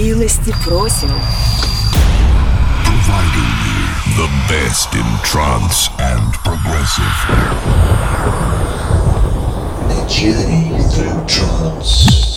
Милости просим. Providing you the best in trance and progressive. A journey through trance.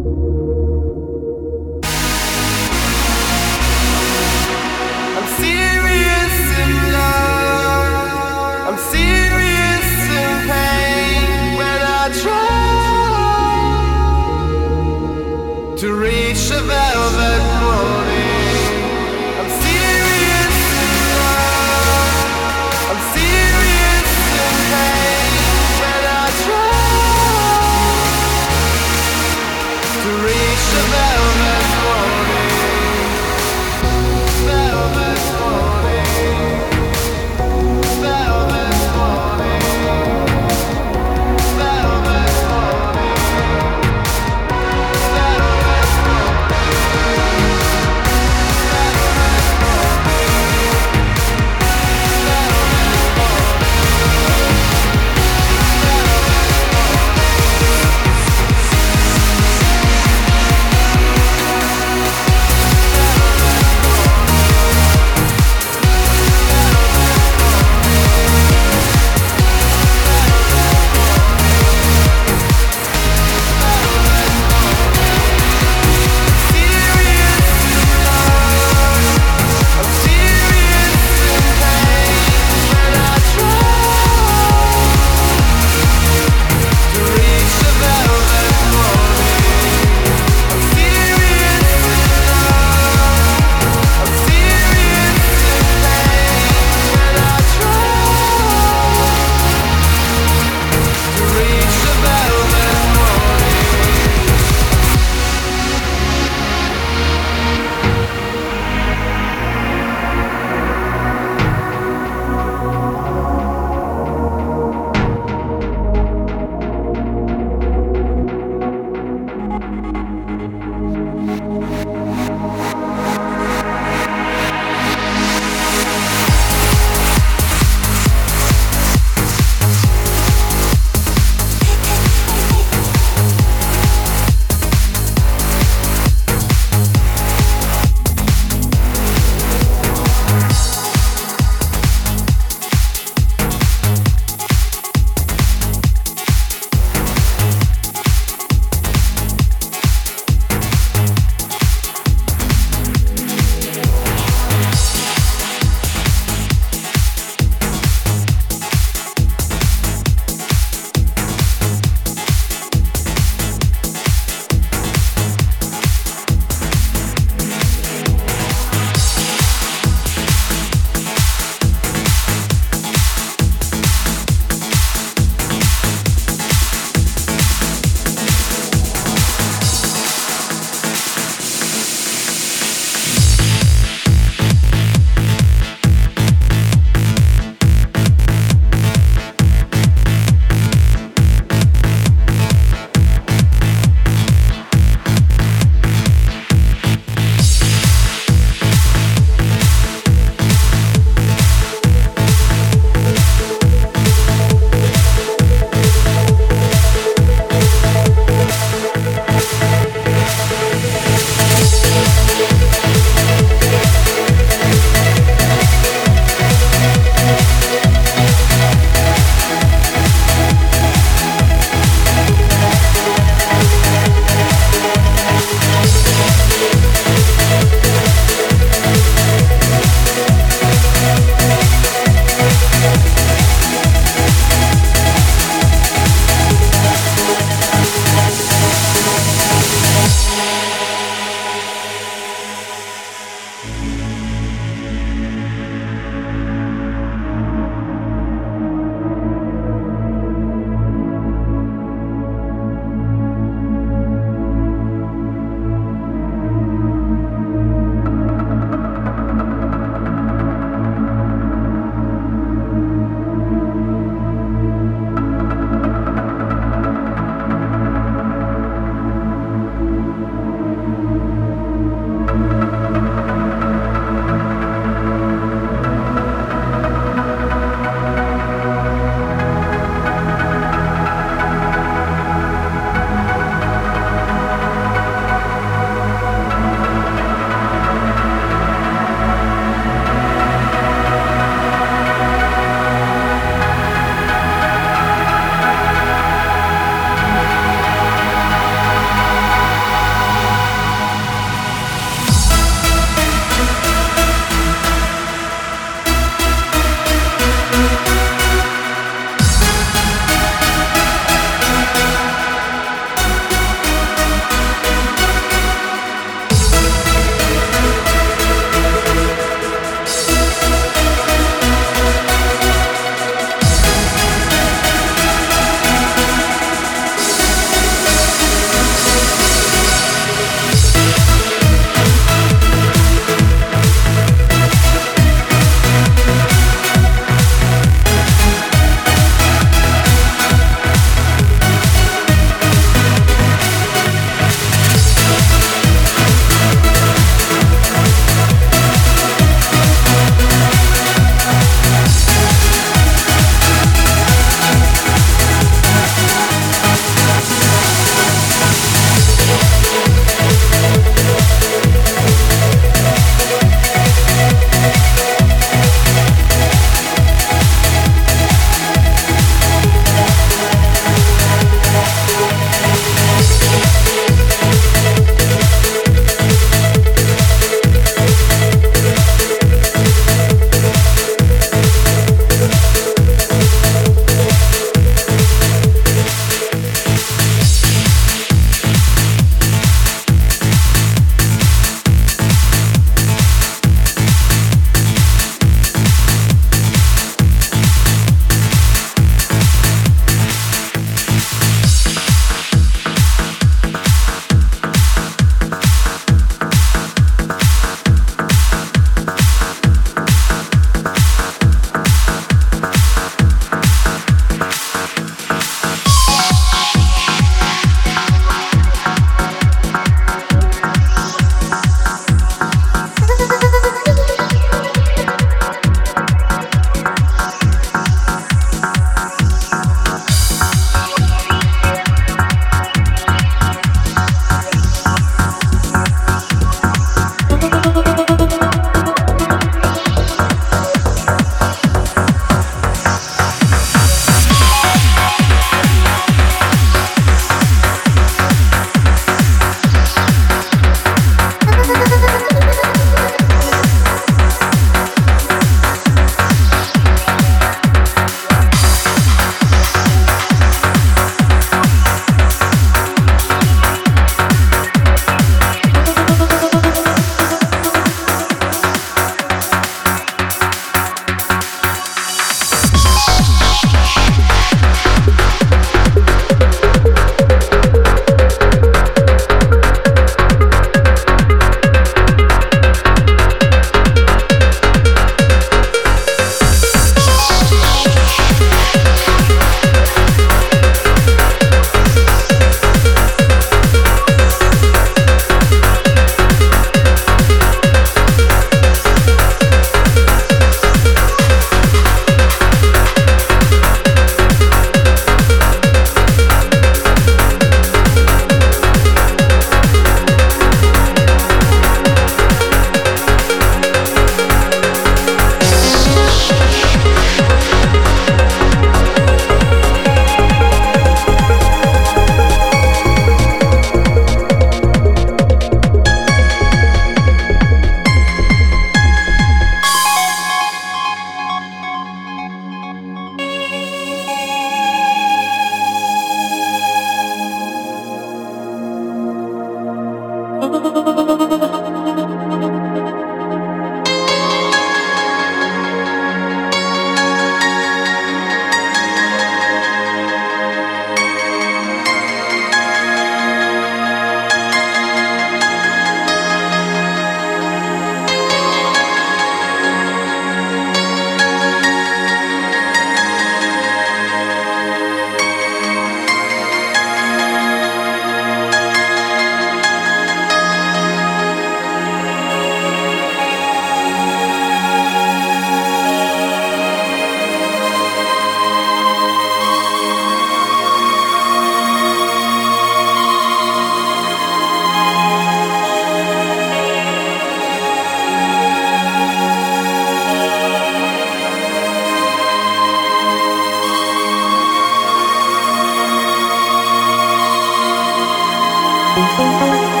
Música